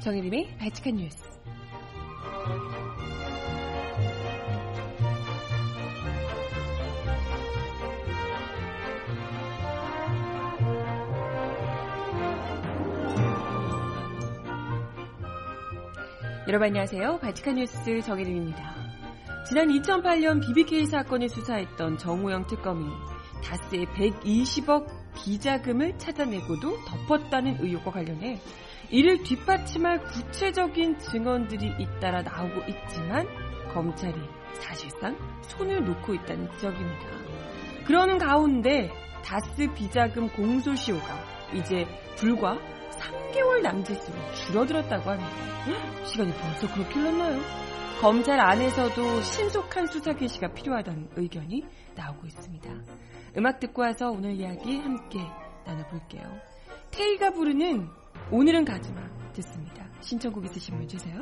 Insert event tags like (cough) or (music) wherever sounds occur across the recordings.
정혜림의 발칙한 뉴스. 여러분 안녕하세요. 발칙한 뉴스 정혜림입니다. 지난 2008년 BBK 사건을 수사했던 정우영 특검이 다스의 120억 비자금을 찾아내고도 덮었다는 의혹과 관련해 이를 뒷받침할 구체적인 증언들이 잇따라 나오고 있지만 검찰이 사실상 손을 놓고 있다는 지적입니다. 그러는 가운데 다스 비자금 공소시효가 이제 불과 3개월 남짓으로 줄어들었다고 합니다. 시간이 벌써 그렇게 흘렀나요? 검찰 안에서도 신속한 수사 개시가 필요하다는 의견이 나오고 있습니다. 음악 듣고 와서 오늘 이야기 함께 나눠볼게요. 테이가 부르는 오늘은 가지마 듣습니다. 신청곡 있으신 분 주세요.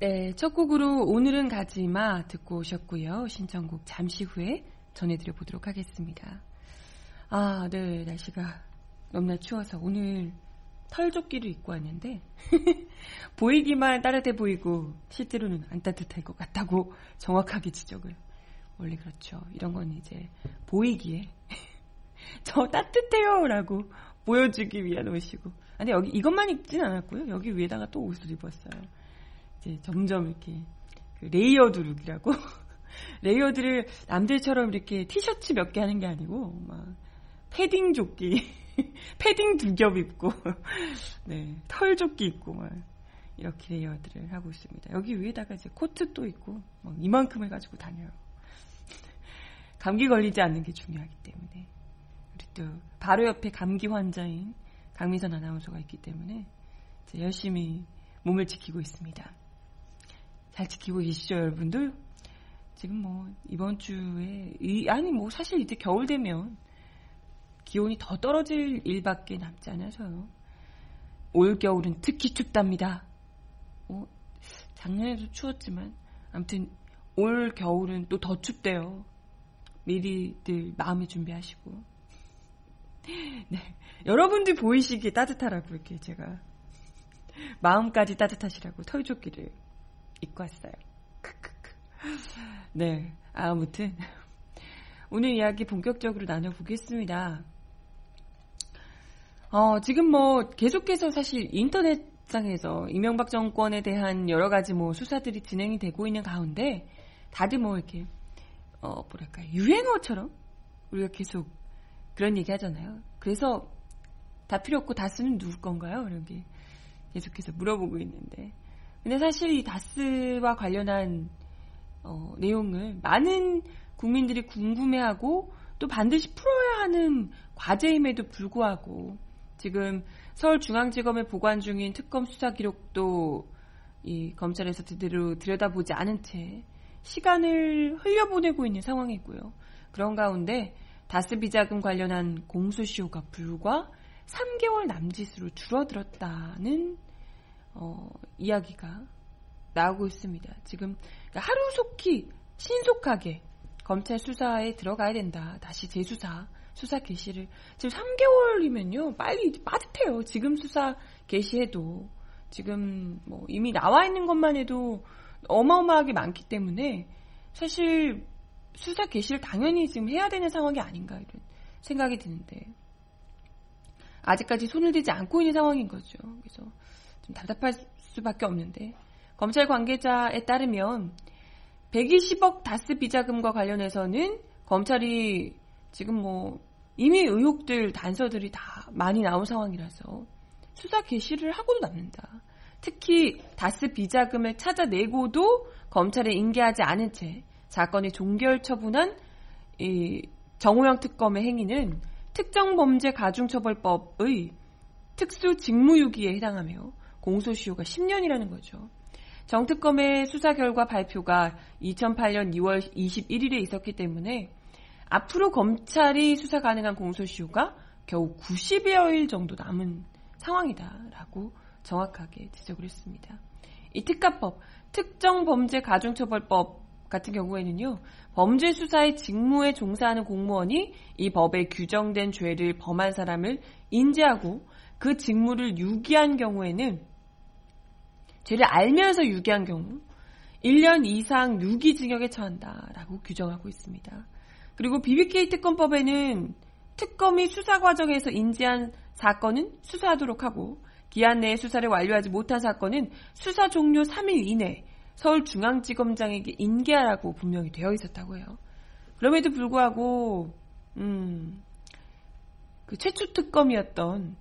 네, 첫 곡으로 오늘은 가지 마 듣고 오셨고요. 신청곡 잠시 후에 전해드려 보도록 하겠습니다. 아, 네, 날씨가 너무나 추워서 오늘 털조끼를 입고 왔는데 (laughs) 보이기만 따뜻해 보이고 실제로는 안 따뜻할 것 같다고 (laughs) 정확하게 지적을 원래 그렇죠. 이런 건 이제 보이기에 (laughs) 저 따뜻해요라고 보여주기 위한 옷이고. 근데 여기 이것만 입진 않았고요. 여기 위에다가 또 옷을 입었어요. 이제 점점 이렇게 그 layered look이라고 (laughs) layered를 남들처럼 이렇게 티셔츠 몇 개 하는 게 아니고 막 패딩 조끼 (laughs) 패딩 두 겹 입고 (laughs) 네, 털 조끼 입고 막 이렇게 layered를 하고 있습니다. 여기 위에다가 이제 코트 또 있고 막 이만큼을 가지고 다녀요. 감기 걸리지 않는 게 중요하기 때문에 우리 또 바로 옆에 감기 환자인 강미선 아나운서가 있기 때문에 열심히 몸을 지키고 있습니다. 잘 지키고 계시죠, 여러분들? 지금 뭐 이번 주에 이, 아니 뭐 사실 이제 겨울 되면 기온이 더 떨어질 일밖에 남지 않아서요. 올 겨울은 특히 춥답니다. 어, 작년에도 추웠지만 아무튼 올 겨울은 또 더 춥대요. 미리들 마음의 준비하시고. (laughs) 네. 여러분들 보이시기에 따뜻하라고 이렇게 제가 마음까지 따뜻하시라고 털조끼를 입고 왔어요. 네. 아무튼 오늘 이야기 본격적으로 나눠보겠습니다. 어, 지금 뭐 계속해서 사실 인터넷상에서 이명박 정권에 대한 여러 가지 뭐 수사들이 진행이 되고 있는 가운데 다들 뭐 이렇게 어 뭐랄까 유행어처럼 우리가 계속 그런 얘기 하잖아요. 그래서 다 필요 없고 다스는 누울 건가요? 이렇게 계속해서 물어보고 있는데 근데 사실 이 다스와 관련한 어, 내용을 많은 국민들이 궁금해하고 또 반드시 풀어야 하는 과제임에도 불구하고 지금 서울중앙지검에 보관 중인 특검 수사 기록도 이 검찰에서 제대로 들여다보지 않은 채 시간을 흘려보내고 있는 상황이고요. 그런 가운데 다스 비자금 관련한 공소시효가 불과 3개월 남짓으로 줄어들었다는 어, 이야기가 나오고 있습니다. 지금 하루속히 신속하게 검찰 수사에 들어가야 된다. 다시 재수사, 수사 개시를. 지금 3개월이면요. 빨리 빠듯해요. 지금 수사 개시해도. 지금 뭐 이미 나와 있는 것만 해도 어마어마하게 많기 때문에 사실 수사 개시를 당연히 지금 해야 되는 상황이 아닌가 이런 생각이 드는데 아직까지 손을 대지 않고 있는 상황인 거죠. 그래서 좀 답답할 수밖에 없는데 검찰 관계자에 따르면 120억 다스 비자금과 관련해서는 검찰이 지금 뭐 이미 의혹들 단서들이 다 많이 나온 상황이라서 수사 개시를 하고도 남는다. 특히 다스 비자금을 찾아내고도 검찰에 인계하지 않은 채 사건이 종결 처분한 이 정호영 특검의 행위는 특정범죄 가중처벌법의 특수 직무유기에 해당하며 공소시효가 10년이라는 거죠. 정특검의 수사 결과 발표가 2008년 2월 21일에 있었기 때문에 앞으로 검찰이 수사 가능한 공소시효가 겨우 90여일 정도 남은 상황이다라고 정확하게 지적을 했습니다. 이 특가법, 특정범죄 가중처벌법 같은 경우에는요, 범죄 수사의 직무에 종사하는 공무원이 이 법에 규정된 죄를 범한 사람을 인지하고 그 직무를 유기한 경우에는 죄를 알면서 유기한 경우 1년 이상 유기징역에 처한다라고 규정하고 있습니다. 그리고 BBK 특검법에는 특검이 수사 과정에서 인지한 사건은 수사하도록 하고 기한 내에 수사를 완료하지 못한 사건은 수사 종료 3일 이내 서울중앙지검장에게 인계하라고 분명히 되어 있었다고 해요. 그럼에도 불구하고 음, 그 최초 특검이었던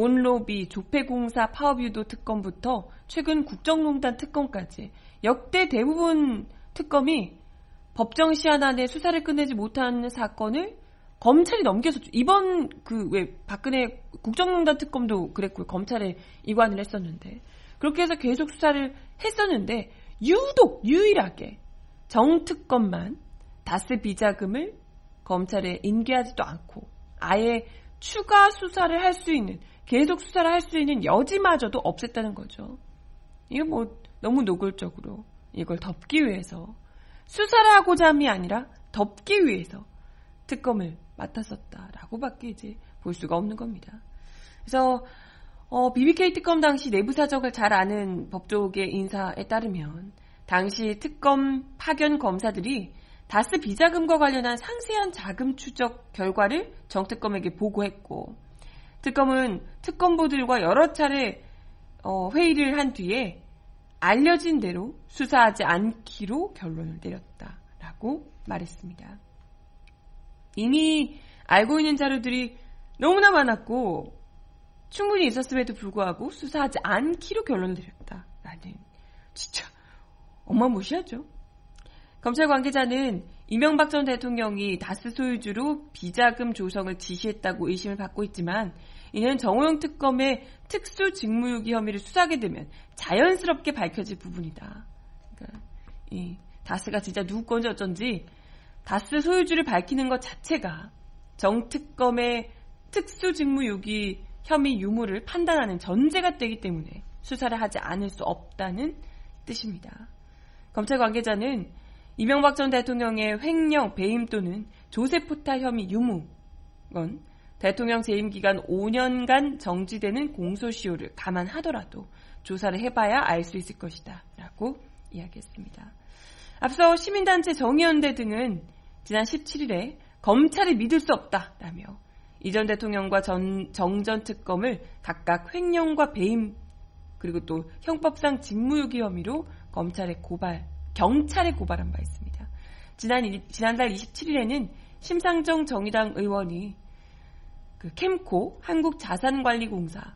온로비, 조폐공사, 파업유도 특검부터 최근 국정농단 특검까지 역대 대부분 특검이 법정 시한 안에 수사를 끝내지 못한 사건을 검찰이 넘겨서 이번 그 왜 박근혜 국정농단 특검도 그랬고요. 검찰에 이관을 했었는데 그렇게 해서 계속 수사를 했었는데 유독 유일하게 정특검만 다스 비자금을 검찰에 인계하지도 않고 아예 추가 수사를 할 수 있는 계속 수사를 할 수 있는 여지마저도 없앴다는 거죠. 이거 뭐 너무 노골적으로 이걸 덮기 위해서 수사를 하고자 함이 아니라 덮기 위해서 특검을 맡았었다라고밖에 이제 볼 수가 없는 겁니다. 그래서 어, BBK 특검 당시 내부 사정을 잘 아는 법조계 인사에 따르면 당시 특검 파견 검사들이 다스 비자금과 관련한 상세한 자금 추적 결과를 정특검에게 보고했고 특검은 특검부들과 여러 차례 어, 회의를 한 뒤에 알려진 대로 수사하지 않기로 결론을 내렸다라고 말했습니다. 이미 알고 있는 자료들이 너무나 많았고 충분히 있었음에도 불구하고 수사하지 않기로 결론을 내렸다라는 진짜 어마무시하죠. 검찰 관계자는 이명박 전 대통령이 다스 소유주로 비자금 조성을 지시했다고 의심을 받고 있지만 이는 정호영 특검의 특수 직무유기 혐의를 수사하게 되면 자연스럽게 밝혀질 부분이다. 그러니까 이 다스가 진짜 누구 건지 어쩐지 다스 소유주를 밝히는 것 자체가 정특검의 특수 직무유기 혐의 유무를 판단하는 전제가 되기 때문에 수사를 하지 않을 수 없다는 뜻입니다. 검찰 관계자는 이명박 전 대통령의 횡령, 배임 또는 조세포타 혐의 유무건 대통령 재임 기간 5년간 정지되는 공소시효를 감안하더라도 조사를 해봐야 알 수 있을 것이다. 라고 이야기했습니다. 앞서 시민단체 정의연대 등은 지난 17일에 검찰이 믿을 수 없다라며 이전 대통령과 전, 정전 특검을 각각 횡령과 배임 그리고 또 형법상 직무유기 혐의로 검찰에 고발, 경찰에 고발한 바 있습니다. 지난 지난달 27일에는 심상정 정의당 의원이 그 캠코 한국자산관리공사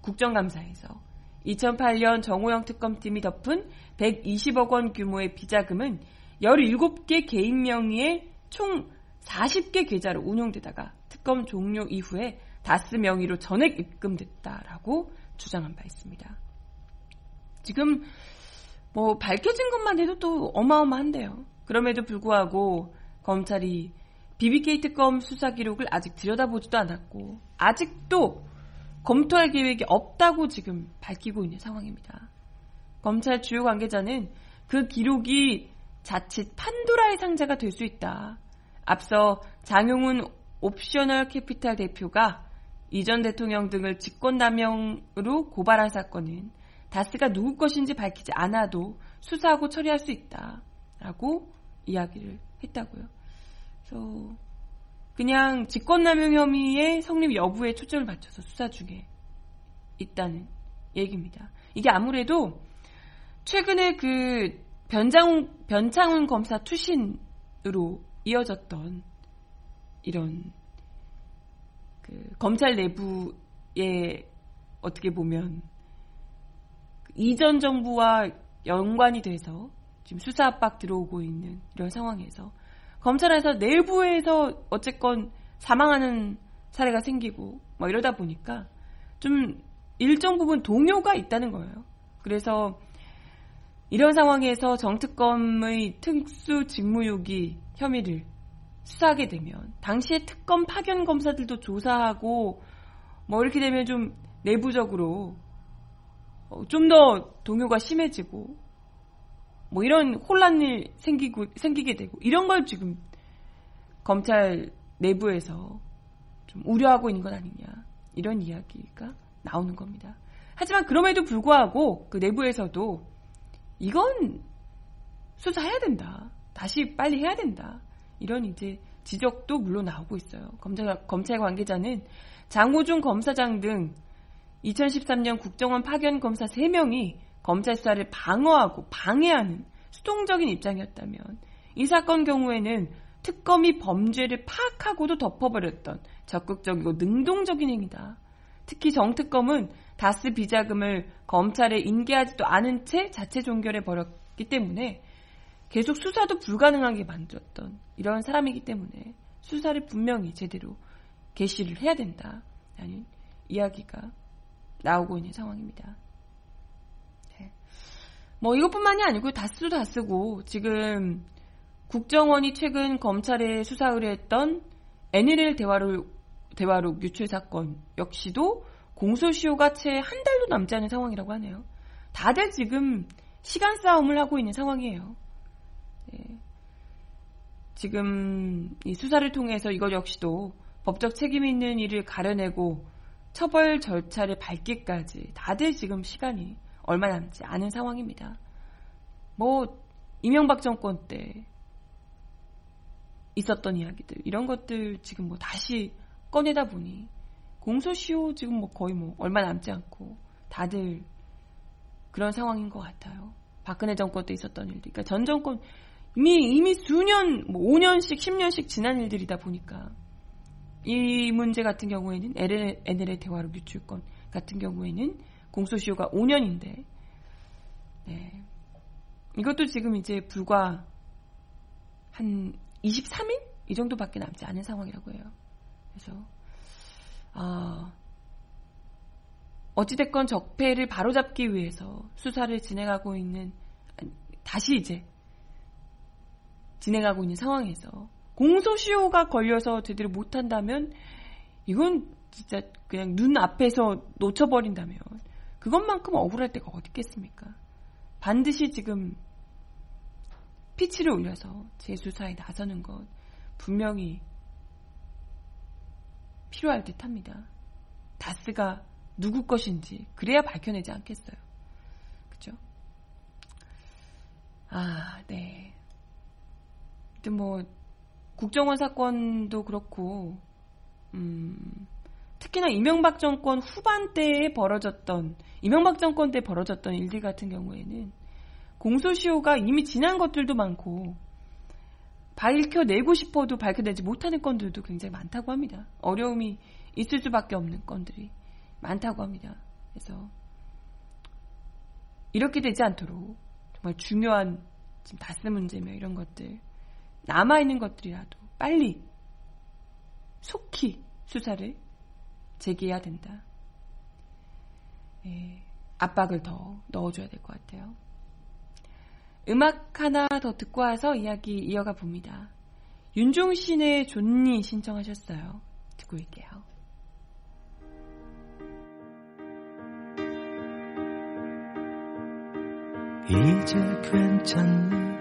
국정감사에서 2008년 정호영 특검팀이 덮은 120억 원 규모의 비자금은 17개 개인 명의의 총 40개 계좌로 운용되다가 특검 종료 이후에 다스 명의로 전액 입금됐다라고 주장한 바 있습니다. 지금 뭐 밝혀진 것만 해도 또 어마어마한데요. 그럼에도 불구하고 검찰이 BBK 특검 수사 기록을 아직 들여다보지도 않았고 아직도 검토할 계획이 없다고 지금 밝히고 있는 상황입니다. 검찰 주요 관계자는 그 기록이 자칫 판도라의 상자가 될 수 있다. 앞서 장용훈 옵셔널 캐피탈 대표가 이전 대통령 등을 직권남용으로 고발한 사건은 다스가 누구 것인지 밝히지 않아도 수사하고 처리할 수 있다. 라고 이야기를 했다고요. 그래서 그냥 직권남용 혐의의 성립 여부에 초점을 맞춰서 수사 중에 있다는 얘기입니다. 이게 아무래도 최근에 그 변장, 변창훈 검사 투신으로 이어졌던 이런 그 검찰 내부에 어떻게 보면 그 이전 정부와 연관이 돼서 지금 수사 압박 들어오고 있는 이런 상황에서 검찰에서 내부에서 어쨌건 사망하는 사례가 생기고 뭐 이러다 보니까 좀 일정 부분 동요가 있다는 거예요. 그래서 이런 상황에서 정특검의 특수 직무유기 혐의를 수사하게 되면 당시에 특검 파견 검사들도 조사하고 뭐 이렇게 되면 좀 내부적으로 어, 좀 더 동요가 심해지고 뭐 이런 혼란이 생기고 생기게 되고 이런 걸 지금 검찰 내부에서 좀 우려하고 있는 것 아니냐 이런 이야기가 나오는 겁니다. 하지만 그럼에도 불구하고 그 내부에서도 이건 수사해야 된다. 다시 빨리 해야 된다. 이런 이제 지적도 물론 나오고 있어요. 검찰, 검찰 관계자는 장호중 검사장 등 2013년 국정원 파견 검사 3명이 검찰 수사를 방어하고 방해하는 수동적인 입장이었다면 이 사건 경우에는 특검이 범죄를 파악하고도 덮어버렸던 적극적이고 능동적인 행위다. 특히 정특검은 다스 비자금을 검찰에 인계하지도 않은 채 자체 종결해 버렸기 때문에 계속 수사도 불가능하게 만들었던 이런 사람이기 때문에 수사를 분명히 제대로 개시를 해야 된다 라는 이야기가 나오고 있는 상황입니다. 네. 뭐 이것뿐만이 아니고 다스도 다 쓰고 지금 국정원이 최근 검찰에 수사 의뢰했던 NLL 대화록, 대화록 유출 사건 역시도 공소시효가 채 한 달도 남지 않은 상황이라고 하네요. 다들 지금 시간 싸움을 하고 있는 상황이에요. 네. 지금 이 수사를 통해서 이것 역시도 법적 책임 있는 일을 가려내고 처벌 절차를 밟기까지 다들 지금 시간이 얼마 남지 않은 상황입니다. 뭐 이명박 정권 때 있었던 이야기들 이런 것들 지금 뭐 다시 꺼내다 보니 공소시효 지금 뭐 거의 뭐 얼마 남지 않고 다들 그런 상황인 것 같아요. 박근혜 정권 때 있었던 일들. 그러니까 전 정권 이미 이미 수년, 뭐 5년씩, 10년씩 지난 일들이다 보니까 이 문제 같은 경우에는 NL의 대화로 유출권 같은 경우에는 공소시효가 5년인데 네. 이것도 지금 이제 불과 한 23일 이 정도밖에 남지 않은 상황이라고 해요. 그래서 아 어찌됐건 적폐를 바로잡기 위해서 수사를 진행하고 있는 다시 이제 진행하고 있는 상황에서 공소시효가 걸려서 제대로 못한다면 이건 진짜 그냥 눈 앞에서 놓쳐버린다면 그것만큼 억울할 때가 어디 있겠습니까? 반드시 지금 피치를 올려서 재수사에 나서는 것 분명히 필요할 듯 합니다. 다스가 누구 것인지 그래야 밝혀내지 않겠어요. 그죠? 아, 네. 뭐 국정원 사건도 그렇고 음, 특히나 이명박 정권 후반 때에 벌어졌던 이명박 정권 때 벌어졌던 일들 같은 경우에는 공소시효가 이미 지난 것들도 많고 밝혀내고 싶어도 밝혀내지 못하는 건들도 굉장히 많다고 합니다. 어려움이 있을 수밖에 없는 건들이 많다고 합니다. 그래서 이렇게 되지 않도록 정말 중요한 지금 다스 문제며 이런 것들 남아있는 것들이라도 빨리 속히 수사를 제기해야 된다. 예, 압박을 더 넣어줘야 될 것 같아요. 음악 하나 더 듣고 와서 이야기 이어가 봅니다. 윤종신의 존니 신청하셨어요. 듣고 올게요. 이제 괜찮니?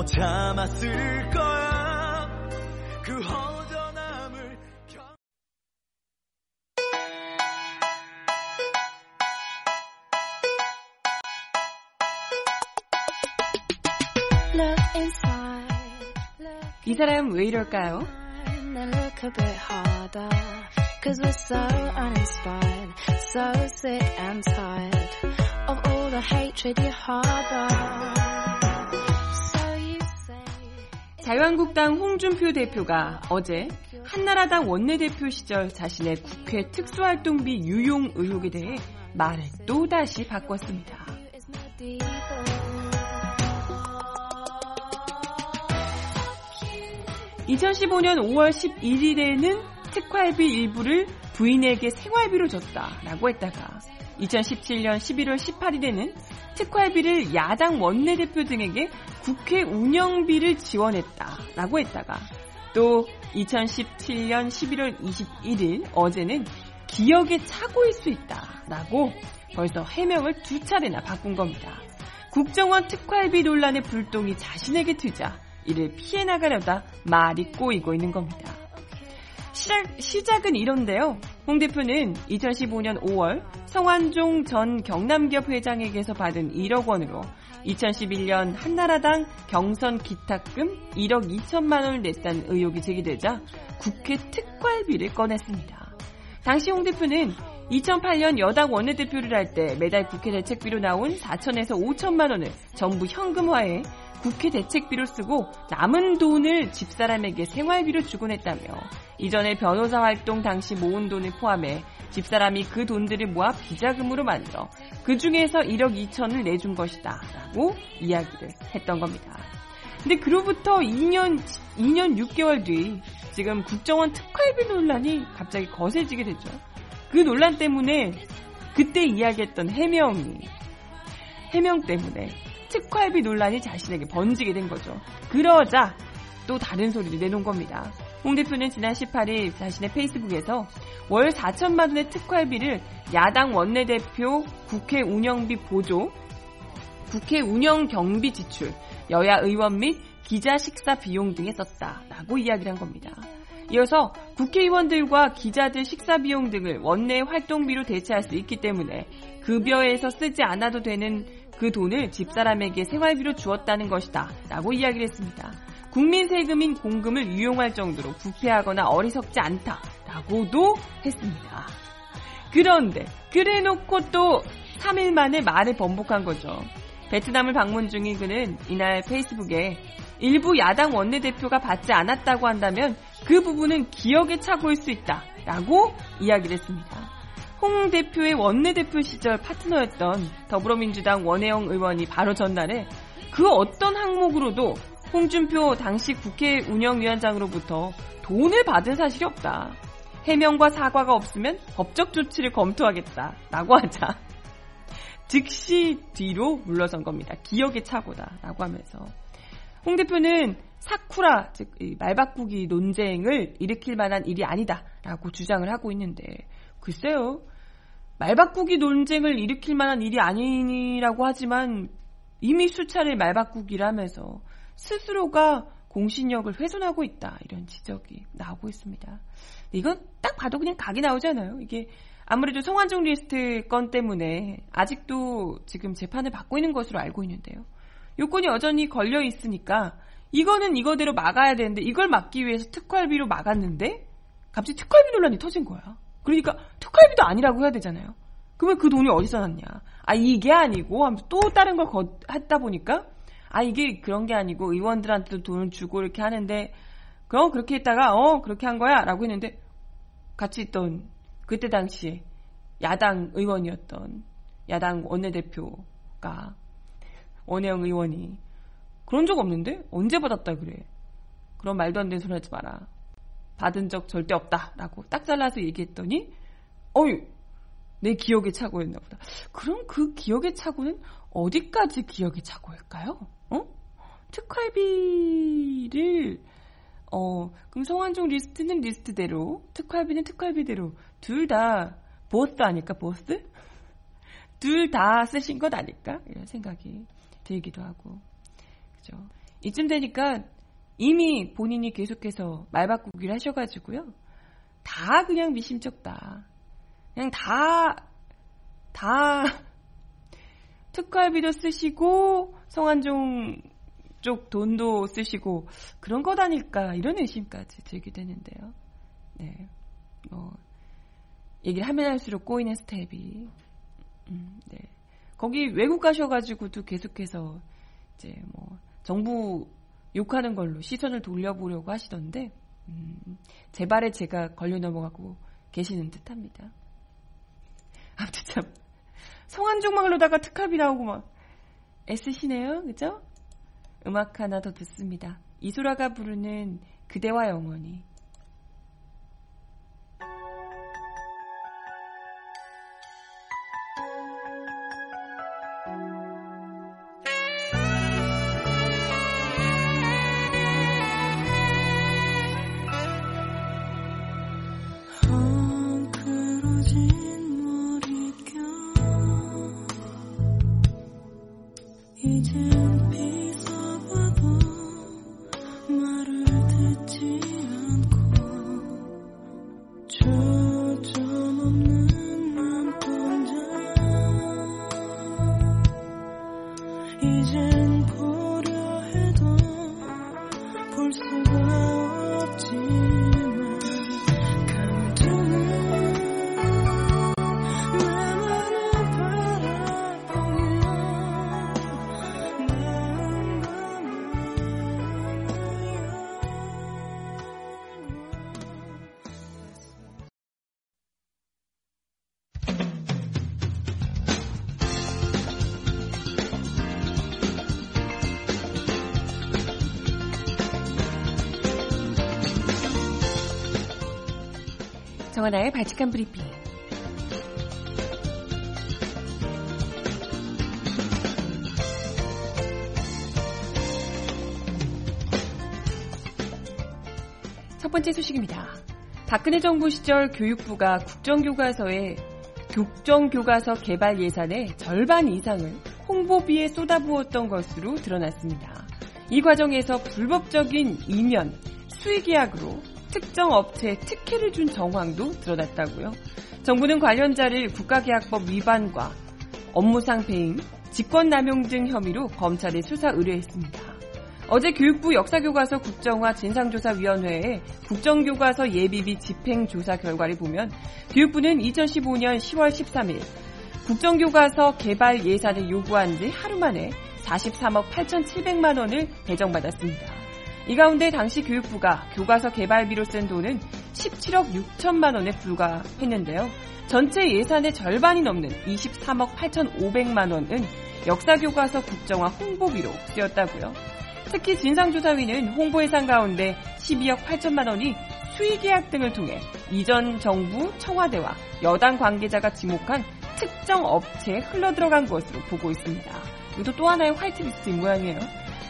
넌 못 참았을 거야 그 허전함을 견... Look inside. Look 이 사람 왜 이럴까요? and then look a bit harder. Cause we're so uninspired, so sick and tired of all the hatred you harbor. 자유한국당 홍준표 대표가 어제 한나라당 원내대표 시절 자신의 국회 특수활동비 유용 의혹에 대해 말을 또다시 바꿨습니다. It's no default. 2015년 5월 11일에는 특활비 일부를 부인에게 생활비로 줬다라고 했다가 2017년 11월 18일에는 특활비를 야당 원내대표 등에게 국회 운영비를 지원했다라고 했다가 또 2017년 11월 21일 어제는 기억에 차고일 수 있다라고 벌써 해명을 두 차례나 바꾼 겁니다. 국정원 특활비 논란의 불똥이 자신에게 트자 이를 피해 나가려다 말이 꼬이고 있는 겁니다. 시작, 시작은 이런데요. 홍 대표는 2015년 5월 성완종 전 경남기업 회장에게서 받은 1억 원으로 2011년 한나라당 경선 기탁금 1억 2천만 원을 냈다는 의혹이 제기되자 국회 특활비를 꺼냈습니다. 당시 홍 대표는 2008년 여당 원내대표를 할 때 매달 국회 대책비로 나온 4천에서 5천만 원을 전부 현금화해 국회 대책비로 쓰고 남은 돈을 집사람에게 생활비로 주곤 했다며 이전에 변호사 활동 당시 모은 돈을 포함해 집사람이 그 돈들을 모아 비자금으로 만들어 그 중에서 1억 2천을 내준 것이다 라고 이야기를 했던 겁니다. 근데 그로부터 2년, 2년 6개월 뒤 지금 국정원 특활비 논란이 갑자기 거세지게 됐죠. 그 논란 때문에 그때 이야기했던 해명이 해명 때문에 특활비 논란이 자신에게 번지게 된 거죠. 그러자 또 다른 소리를 내놓은 겁니다. 홍 대표는 지난 18일 자신의 페이스북에서 월 4천만 원의 특활비를 야당 원내대표 국회 운영비 보조, 국회 운영 경비 지출, 여야 의원 및 기자 식사 비용 등에 썼다라고 이야기를 한 겁니다. 이어서 국회의원들과 기자들 식사 비용 등을 원내 활동비로 대체할 수 있기 때문에 급여에서 쓰지 않아도 되는 그 돈을 집사람에게 생활비로 주었다는 것이다 라고 이야기를 했습니다. 국민 세금인 공금을 유용할 정도로 부패하거나 어리석지 않다 라고도 했습니다. 그런데 그래놓고 또 3일 만에 말을 번복한 거죠. 베트남을 방문 중인 그는 이날 페이스북에 일부 야당 원내대표가 받지 않았다고 한다면 그 부분은 기억에 차고일 수 있다 라고 이야기를 했습니다. 홍 대표의 원내대표 시절 파트너였던 더불어민주당 원혜영 의원이 바로 전날에 그 어떤 항목으로도 홍준표 당시 국회 운영위원장으로부터 돈을 받은 사실이 없다. 해명과 사과가 없으면 법적 조치를 검토하겠다. 라고 하자. 즉시 뒤로 물러선 겁니다. 기억의 착오다. 라고 하면서. 홍 대표는 사쿠라, 즉, 말 바꾸기 논쟁을 일으킬 만한 일이 아니다. 라고 주장을 하고 있는데, 글쎄요. 말바꾸기 논쟁을 일으킬 만한 일이 아니라고 하지만 이미 수차례 말바꾸기를 하면서 스스로가 공신력을 훼손하고 있다. 이런 지적이 나오고 있습니다. 이건 딱 봐도 그냥 각이 나오잖아요. 이게 아무래도 성완종 리스트 건 때문에 아직도 지금 재판을 받고 있는 것으로 알고 있는데요. 요건이 여전히 걸려 있으니까 이거는 이거대로 막아야 되는데 이걸 막기 위해서 특활비로 막았는데 갑자기 특활비 논란이 터진 거야. 그러니까 특활비도 아니라고 해야 되잖아요. 그러면 그 돈이 어디서 났냐? 아 이게 아니고 하면서 또 다른 걸 거, 했다 보니까 아 이게 그런 게 아니고 의원들한테도 돈을 주고 이렇게 하는데 그럼 그렇게 했다가 어 그렇게 한 거야라고 했는데 같이 있던 그때 당시에 야당 의원이었던 야당 원내대표가 원혜영 의원이 그런 적 없는데 언제 받았다 그래 그런 말도 안 되는 소리 하지 마라 받은 적 절대 없다라고 딱 잘라서 얘기했더니 어이 내 기억의 착오였나 보다 그럼 그 기억의 착오는 어디까지 기억의 착오일까요? 어? 특활비를 어 그럼 성완종 리스트는 리스트대로 특활비는 특활비대로 둘 다 both 아닐까 both? 둘 다 쓰신 것 아닐까? 이런 생각이 들기도 하고 그죠 이쯤 되니까 이미 본인이 계속해서 말 바꾸기를 하셔가지고요 다 그냥 미심쩍다 그냥 다 다 (laughs) 특활비도 쓰시고 성한종 쪽 돈도 쓰시고 그런 것 아닐까 이런 의심까지 들게 되는데요. 네, 뭐 얘기를 하면 할수록 꼬이는 스텝이 음, 네. 거기 외국 가셔가지고도 계속해서 이제 뭐 정부 욕하는 걸로 시선을 돌려보려고 하시던데 음, 제 발에 제가 걸려 넘어가고 계시는 듯합니다. 아무튼 참 성한종막로다가 특합이 나오고 막 애쓰시네요, 그죠? 음악 하나 더 듣습니다. 이소라가 부르는 그대와 영원히. 정하나의 발칙한 브리핑. 첫 번째 소식입니다. 박근혜 정부 시절 교육부가 국정교과서에 국정교과서 개발 예산의 절반 이상을 홍보비에 쏟아부었던 것으로 드러났습니다. 이 과정에서 불법적인 이면, 수의계약으로 특정 업체에 특혜를 준 정황도 드러났다고요. 정부는 관련자를 국가계약법 위반과 업무상 배임, 직권남용 등 혐의로 검찰에 수사 의뢰했습니다. 어제 교육부 역사교과서 국정화 진상조사위원회의 국정교과서 예비비 집행조사 결과를 보면 교육부는 2015년 10월 13일 국정교과서 개발 예산을 요구한 지 하루 만에 43억 8,700만 원을 배정받았습니다. 이 가운데 당시 교육부가 교과서 개발비로 쓴 돈은 17억 6천만 원에 불과했는데요. 전체 예산의 절반이 넘는 23억 8,500만 원은 역사교과서 국정화 홍보비로 쓰였다고요. 특히 진상조사위는 홍보 예산 가운데 12억 8천만 원이 수의계약 등을 통해 이전 정부 청와대와 여당 관계자가 지목한 특정 업체에 흘러들어간 것으로 보고 있습니다. 이것도 또 하나의 화이트리스트인 모양이에요.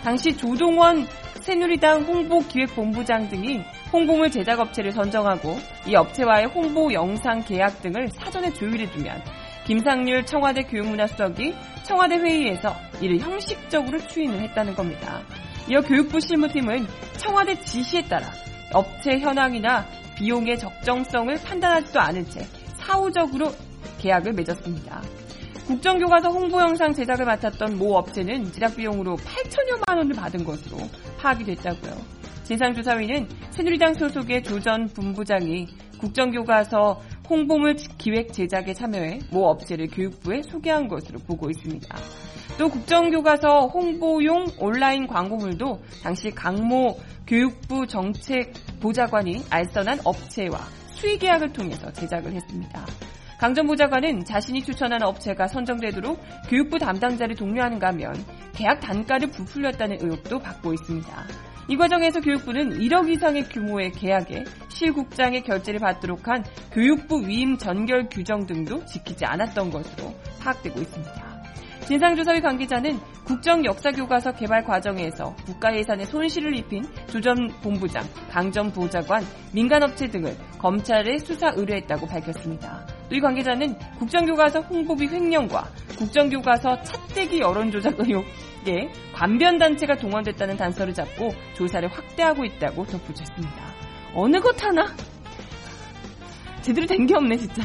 당시 조동원 새누리당 홍보기획본부장 등이 홍보물 제작업체를 선정하고 이 업체와의 홍보 영상 계약 등을 사전에 조율해두면 김상률 청와대 교육문화수석이 청와대 회의에서 이를 형식적으로 추인을 했다는 겁니다. 이어 교육부 실무팀은 청와대 지시에 따라 업체 현황이나 비용의 적정성을 판단하지도 않은 채 사후적으로 계약을 맺었습니다. 국정교과서 홍보 영상 제작을 맡았던 모 업체는 제작 비용으로 8천여만 원을 받은 것으로 파악이 됐다고요. 진상조사위는 새누리당 소속의 조 전 본부장이 국정교과서 홍보물 기획 제작에 참여해 모 업체를 교육부에 소개한 것으로 보고 있습니다. 또 국정교과서 홍보용 온라인 광고물도 당시 강모 교육부 정책 보좌관이 알선한 업체와 수의 계약을 통해서 제작을 했습니다. 강 전 보좌관은 자신이 추천한 업체가 선정되도록 교육부 담당자를 독려하는가 하면 계약 단가를 부풀렸다는 의혹도 받고 있습니다. 이 과정에서 교육부는 1억 이상의 규모의 계약에 실국장의 결제를 받도록 한 교육부 위임 전결 규정 등도 지키지 않았던 것으로 파악되고 있습니다. 진상조사위 관계자는 국정역사교과서 개발 과정에서 국가 예산에 손실을 입힌 조전 본부장, 강전 보좌관, 민간업체 등을 검찰에 수사 의뢰했다고 밝혔습니다. 이 관계자는 국정교과서 홍보비 횡령과 국정교과서 찻대기 여론조작 의혹에 관변단체가 동원됐다는 단서를 잡고 조사를 확대하고 있다고 덧붙였습니다. 어느 것 하나 제대로 된 게 없네 진짜.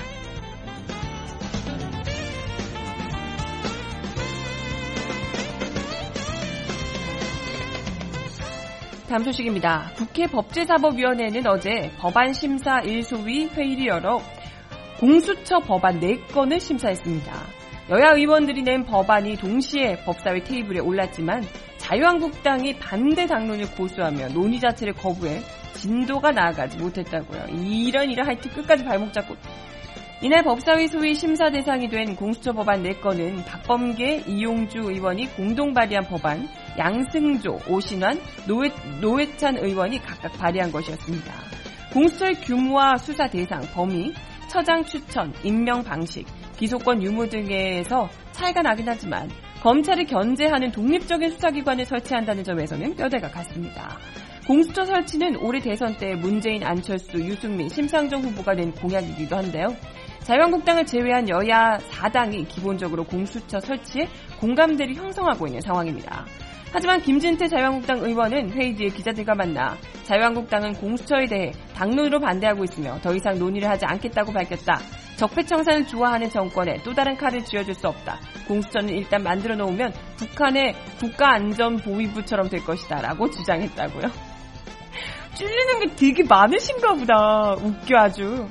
다음 소식입니다. 국회 법제사법위원회는 어제 법안 심사 1소위 회의를 열어 공수처 법안 4건을 심사했습니다. 여야 의원들이 낸 법안이 동시에 법사위 테이블에 올랐지만 자유한국당이 반대 당론을 고수하며 논의 자체를 거부해 진도가 나아가지 못했다고요. 이런 이런 하여튼 끝까지 발목 잡고 이날 법사위 소위 심사 대상이 된 공수처 법안 4건은 박범계, 이용주 의원이 공동 발의한 법안, 양승조, 오신환, 노회, 노회찬 의원이 각각 발의한 것이었습니다. 공수처의 규모와 수사 대상, 범위, 처장 추천, 임명 방식, 기소권 유무 등에서 차이가 나긴 하지만 검찰을 견제하는 독립적인 수사기관을 설치한다는 점에서는 뼈대가 같습니다. 공수처 설치는 올해 대선 때 문재인, 안철수, 유승민, 심상정 후보가 낸 공약이기도 한데요. 자유한국당을 제외한 여야 4당이 기본적으로 공수처 설치에 공감대를 형성하고 있는 상황입니다. 하지만 김진태 자유한국당 의원은 뒤에 기자들과 만나 자유한국당은 공수처에 대해 당론으로 반대하고 있으며 더 이상 논의를 하지 않겠다고 밝혔다. 적폐청산을 좋아하는 정권에 또 다른 칼을 쥐어줄 수 없다. 공수처는 일단 만들어 놓으면 북한의 국가안전보위부처럼 될 것이다. 라고 주장했다고요. (laughs) 찔리는 게 되게 많으신가 보다. 웃겨 아주.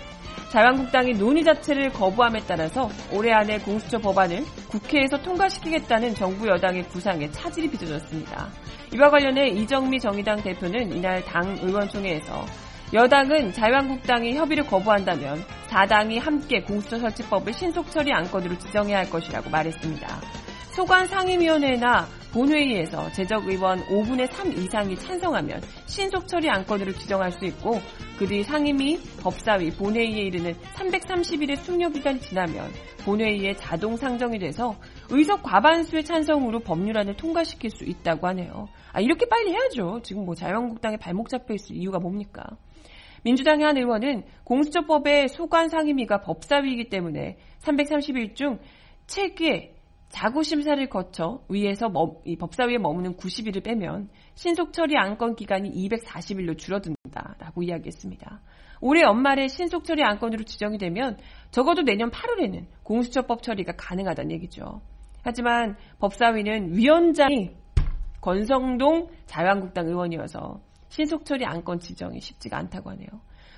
자유한국당이 논의 자체를 거부함에 따라서 올해 안에 공수처 법안을 국회에서 통과시키겠다는 정부 여당의 구상에 차질이 빚어졌습니다. 이와 관련해 이정미 정의당 대표는 이날 당 의원총회에서 여당은 자유한국당이 협의를 거부한다면 4당이 함께 공수처 설치법을 신속 처리 안건으로 지정해야 할 것이라고 말했습니다. 소관 상임위원회나 본회의에서 재적 의원 5분의 3 이상이 찬성하면 신속 처리 안건으로 지정할 수 있고 그 뒤 상임위, 법사위, 본회의에 이르는 330일의 숙려 기간이 지나면 본회의에 자동 상정이 돼서 의석 과반수의 찬성으로 법률안을 통과시킬 수 있다고 하네요. 아 이렇게 빨리 해야죠. 지금 뭐 자유한국당에 발목 잡혀 있을 이유가 뭡니까? 민주당의 한 의원은 공수처법의 소관 상임위가 법사위이기 때문에 330일 중 책에 자구 심사를 거쳐 위에서 머, 법사위에 머무는 90일을 빼면 신속 처리 안건 기간이 240일로 줄어든다라고 이야기했습니다. 올해 연말에 신속 처리 안건으로 지정이 되면 적어도 내년 8월에는 공수처법 처리가 가능하다는 얘기죠. 하지만 법사위는 위원장이 권성동 자유한국당 의원이어서 신속 처리 안건 지정이 쉽지가 않다고 하네요.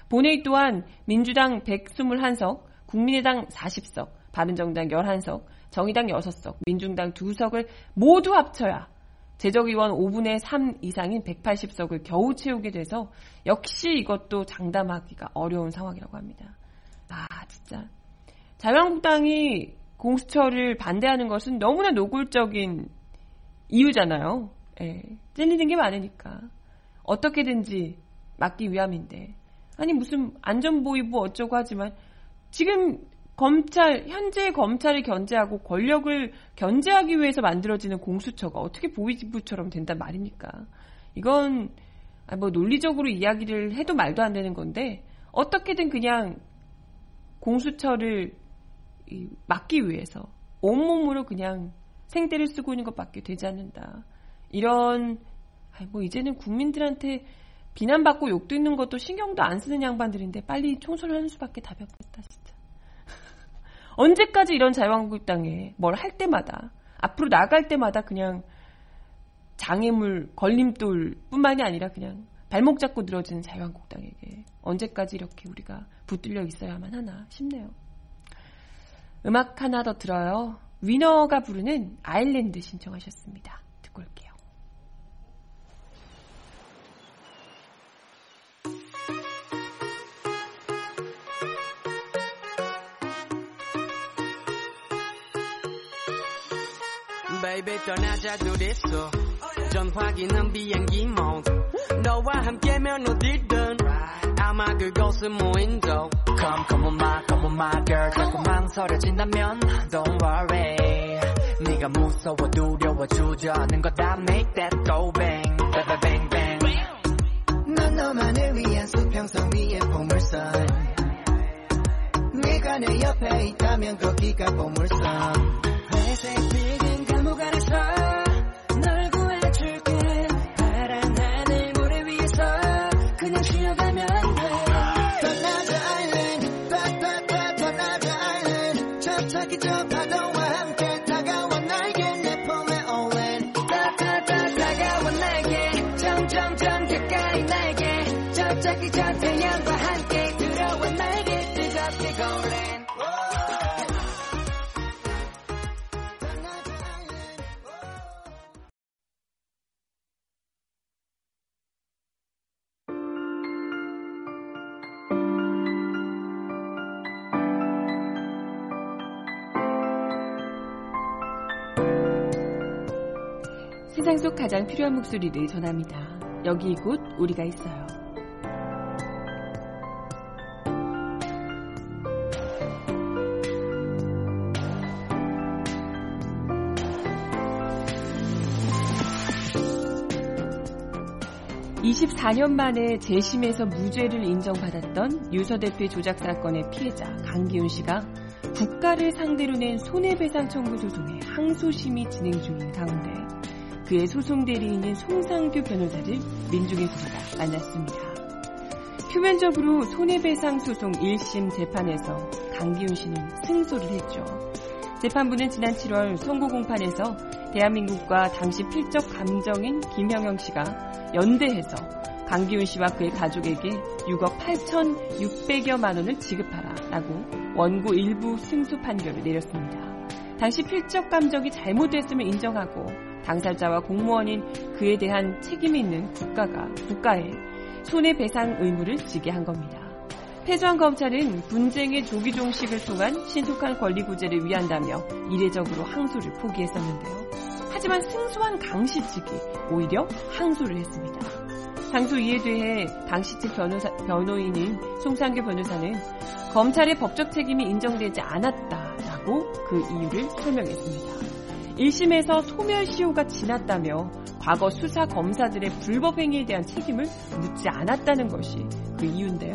본회의 또한 민주당 121석, 국민의당 40석, 바른정당 11석, 정의당 6석, 민중당 2석을 모두 합쳐야 제적의원 5분의 3 이상인 180석을 겨우 채우게 돼서 역시 이것도 장담하기가 어려운 상황이라고 합니다. 아, 진짜. 자유한국당이 공수처를 반대하는 것은 너무나 노골적인 이유잖아요. 예, 찔리는 게 많으니까. 어떻게든지 막기 위함인데. 아니, 무슨 안전보위부 어쩌고 하지만 지금 검찰, 현재 검찰을 견제하고 권력을 견제하기 위해서 만들어지는 공수처가 어떻게 보위부처럼 된단 말입니까? 이건 아, 뭐 논리적으로 이야기를 해도 말도 안 되는 건데 어떻게든 그냥 공수처를 막기 위해서 온몸으로 그냥 생떼를 쓰고 있는 것밖에 되지 않는다. 이런 뭐 이제는 국민들한테 비난받고 욕도 있는 것도 신경도 안 쓰는 양반들인데 빨리 총선을 하는 수밖에 답이 없겠다 진짜. 언제까지 이런 자유한국당에 뭘 할 때마다 앞으로 나갈 때마다 그냥 장애물 걸림돌 뿐만이 아니라 그냥 발목 잡고 늘어지는 자유한국당에게 언제까지 이렇게 우리가 붙들려 있어야만 하나 싶네요. 음악 하나 더 들어요. 위너가 부르는 아일랜드 신청하셨습니다. Baby 떠나자 둘이서 전화기는 비행기 모드 너와 함께면 어디든 아마 그곳은 무인도 Come come on my come on my girl. 자꾸 망설여진다면 Don't worry. 네가 무서워 두려워 주저하는 거다 Make that go bang bang bang bang 넌 너만을 위한 수평선 위의 보물선 네가 내 옆에 있다면 거기가 보물선 회색 빛은 저차기 저 태양과 함께 들어와 나에게 뜨겁게 아일랜드 세상 속 가장 필요한 목소리를 전합니다. 여기 이곳 우리가 있어요. (24년) 만에 재심에서 무죄를 인정받았던 유서 대표 조작 사건의 피해자 강기훈 씨가 국가를 상대로 낸 손해배상 청구 소송에 항소심이 진행 중인 가운데 그의 소송 대리인인 송상규 변호사를 민중의 소리가 만났습니다. 표면적으로 손해배상 소송 1심 재판에서 강기훈 씨는 승소를 했죠. 재판부는 지난 7월 선고 공판에서 대한민국과 당시 필적 감정인 김형영 씨가 연대해서 강기훈 씨와 그의 가족에게 6억 8,600여만 원을 지급하라 라고 원고 일부 승소 판결을 내렸습니다. 당시 필적 감정이 잘못됐음을 인정하고 당사자와 공무원인 그에 대한 책임이 있는 국가가 국가에 손해배상 의무를 지게 한 겁니다. 패소한 검찰은 분쟁의 조기 종식을 통한 신속한 권리 구제를 위한다며 이례적으로 항소를 포기했었는데요. 하지만 승소한 강씨 측이 오히려 항소를 했습니다. 항소 이에 대해 당시 측 변호사, 변호인인 송상규 변호사는 검찰의 법적 책임이 인정되지 않았다라고 그 이유를 설명했습니다. 1심에서 소멸시효가 지났다며 과거 수사 검사들의 불법 행위에 대한 책임을 묻지 않았다는 것이 그 이유인데요.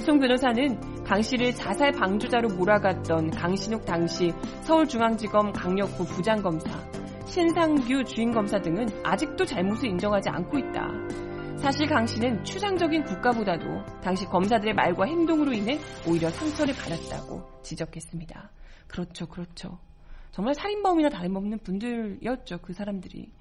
송 변호사는 강 씨를 자살 방조자로 몰아갔던 강신욱 당시 서울중앙지검 강력부 부장검사, 신상규 주임검사 등은 아직도 잘못을 인정하지 않고 있다. 사실 강 씨는 추상적인 국가보다도 당시 검사들의 말과 행동으로 인해 오히려 상처를 받았다고 지적했습니다. 그렇죠, 그렇죠. 정말 살인범이나 다름없는 분들이었죠, 그 사람들이.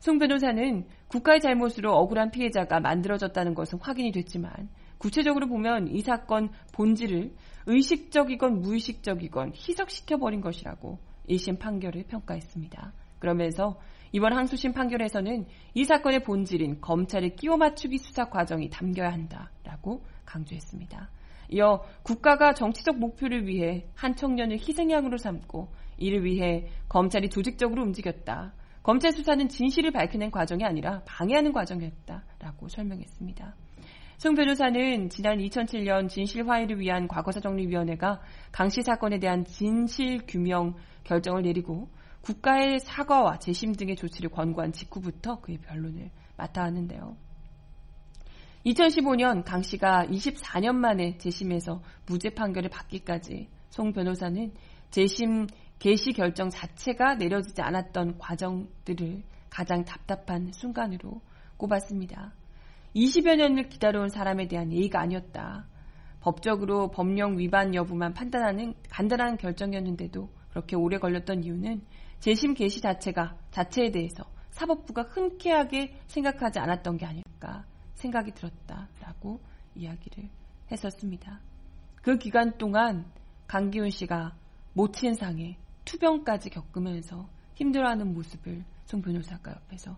송 변호사는 국가의 잘못으로 억울한 피해자가 만들어졌다는 것은 확인이 됐지만 구체적으로 보면 이 사건 본질을 의식적이건 무의식적이건 희석시켜버린 것이라고 1심 판결을 평가했습니다. 그러면서 이번 항소심 판결에서는 이 사건의 본질인 검찰의 끼워 맞추기 수사 과정이 담겨야 한다라고 강조했습니다. 이어 국가가 정치적 목표를 위해 한 청년을 희생양으로 삼고 이를 위해 검찰이 조직적으로 움직였다. 검찰 수사는 진실을 밝혀낸 과정이 아니라 방해하는 과정이었다라고 설명했습니다. 송 변호사는 지난 2007년 진실 화해를 위한 과거사 정리위원회가 강 씨 사건에 대한 진실 규명 결정을 내리고 국가의 사과와 재심 등의 조치를 권고한 직후부터 그의 변론을 맡아 왔는데요. 2015년 강 씨가 24년 만에 재심에서 무죄 판결을 받기까지 송 변호사는 재심 개시 결정 자체가 내려지지 않았던 과정들을 가장 답답한 순간으로 꼽았습니다. 20여 년을 기다려온 사람에 대한 예의가 아니었다. 법적으로 법령 위반 여부만 판단하는 간단한 결정이었는데도 그렇게 오래 걸렸던 이유는 재심 개시 자체가 자체에 대해서 사법부가 흔쾌하게 생각하지 않았던 게 아닐까 생각이 들었다라고 이야기를 했었습니다. 그 기간 동안 강기훈 씨가 모친 상에 투병까지 겪으면서 힘들어하는 모습을 송 변호사가 옆에서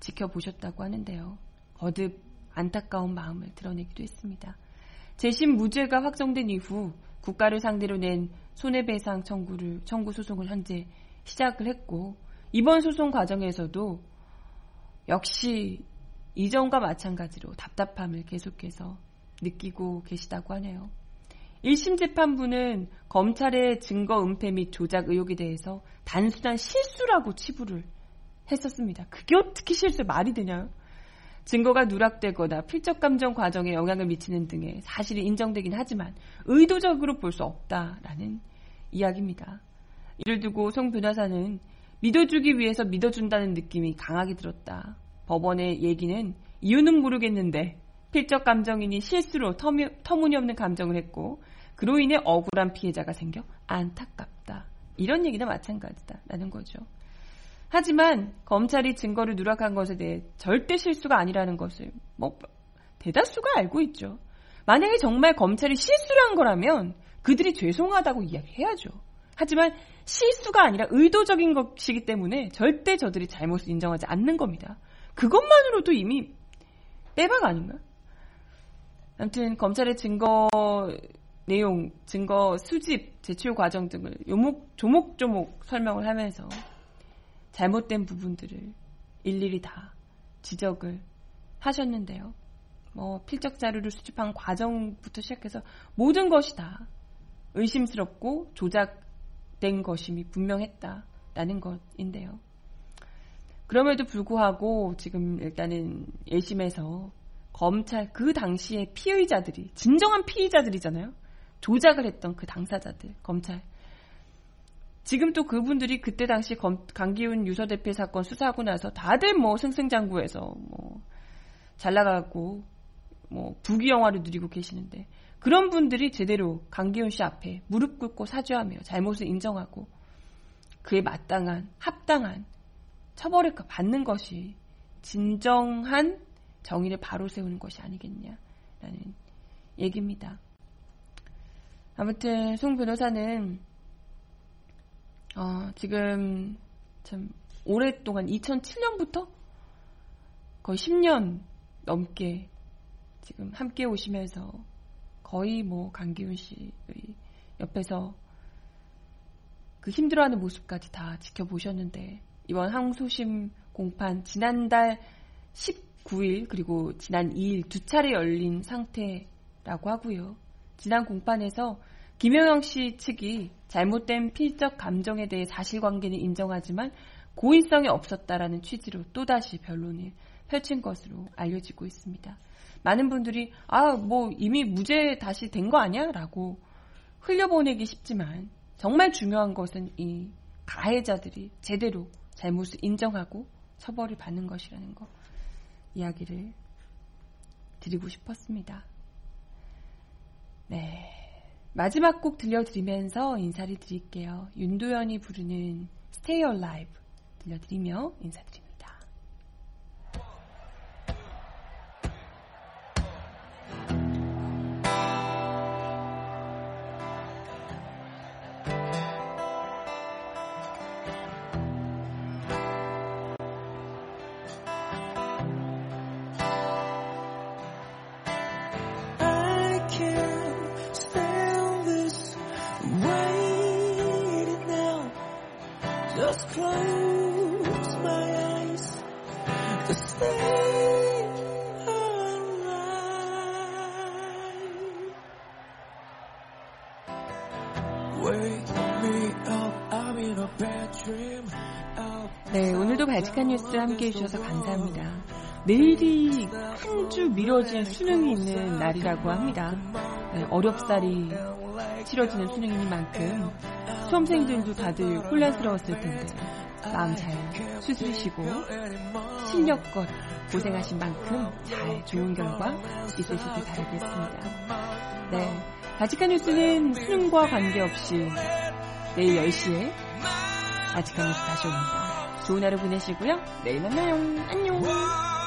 지켜보셨다고 하는데요. 거듭 안타까운 마음을 드러내기도 했습니다. 재심 무죄가 확정된 이후 국가를 상대로 낸 손해배상 청구를 청구 소송을 현재 시작을 했고 이번 소송 과정에서도 역시 이전과 마찬가지로 답답함을 계속해서 느끼고 계시다고 하네요. 1심 재판부는 검찰의 증거 은폐 및 조작 의혹에 대해서 단순한 실수라고 치부를 했었습니다. 그게 어떻게 실수 말이 되냐요? 증거가 누락되거나 필적 감정 과정에 영향을 미치는 등의 사실이 인정되긴 하지만 의도적으로 볼 수 없다라는 이야기입니다. 이를 두고 송 변호사는 믿어주기 위해서 믿어준다는 느낌이 강하게 들었다. 법원의 얘기는 이유는 모르겠는데 필적 감정이니 실수로 터미, 터무니없는 감정을 했고 그로 인해 억울한 피해자가 생겨 안타깝다. 이런 얘기나 마찬가지다 라는 거죠. 하지만 검찰이 증거를 누락한 것에 대해 절대 실수가 아니라는 것을 뭐 대다수가 알고 있죠. 만약에 정말 검찰이 실수를 한 거라면 그들이 죄송하다고 이야기해야죠. 하지만 실수가 아니라 의도적인 것이기 때문에 절대 저들이 잘못을 인정하지 않는 겁니다. 그것만으로도 이미 빼박 아닌가? 아무튼 검찰의 증거 내용, 증거 수집, 제출 과정 등을 요목, 조목조목 설명을 하면서 잘못된 부분들을 일일이 다 지적을 하셨는데요. 뭐 필적 자료를 수집한 과정부터 시작해서 모든 것이 다 의심스럽고 조작 된 것임이 분명했다라는 것인데요. 그럼에도 불구하고 지금 일단은 1심에서 검찰 그 당시에 피의자들이 진정한 피의자들이잖아요. 조작을 했던 그 당사자들 검찰 지금 또 그분들이 그때 당시 검, 강기훈 유서 대표 사건 수사하고 나서 다들 뭐 승승장구해서 뭐 잘 나가고 뭐 부귀 영화를 누리고 계시는데 그런 분들이 제대로 강기훈 씨 앞에 무릎 꿇고 사죄하며 잘못을 인정하고 그에 마땅한 합당한 처벌을 받는 것이 진정한 정의를 바로 세우는 것이 아니겠냐라는 얘기입니다. 아무튼 송 변호사는 어, 지금 참 오랫동안 2007년부터 거의 10년 넘게 지금 함께 오시면서 거의 뭐 강기훈 씨의 옆에서 그 힘들어하는 모습까지 다 지켜보셨는데 이번 항소심 공판 지난달 19일 그리고 지난 2일 두 차례 열린 상태라고 하고요. 지난 공판에서 김영영 씨 측이 잘못된 필적 감정에 대해 사실관계는 인정하지만 고의성이 없었다라는 취지로 또다시 변론을 펼친 것으로 알려지고 있습니다. 많은 분들이 아 뭐 이미 무죄 다시 된 거 아니야? 라고 흘려보내기 쉽지만 정말 중요한 것은 이 가해자들이 제대로 잘못을 인정하고 처벌을 받는 것이라는 거 이야기를 드리고 싶었습니다. 네. 마지막 곡 들려드리면서 인사를 드릴게요. 윤도현이 부르는 Stay Alive 들려드리며 인사드립니다. 바지칸 뉴스 함께 해주셔서 감사합니다. 내일이 한 주 미뤄진 수능이 있는 날이라고 합니다. 네, 어렵사리 치러지는 수능이니만큼 수험생들도 다들 혼란스러웠을 텐데 마음 잘 수술이시고 실력껏 고생하신 만큼 잘 좋은 결과 있으시길 바라겠습니다. 네, 바지칸 뉴스는 수능과 관계없이 내일 10시에 바지칸 뉴스 다시 옵니다. 좋은 하루 보내시고요. 내일 만나요. 안녕.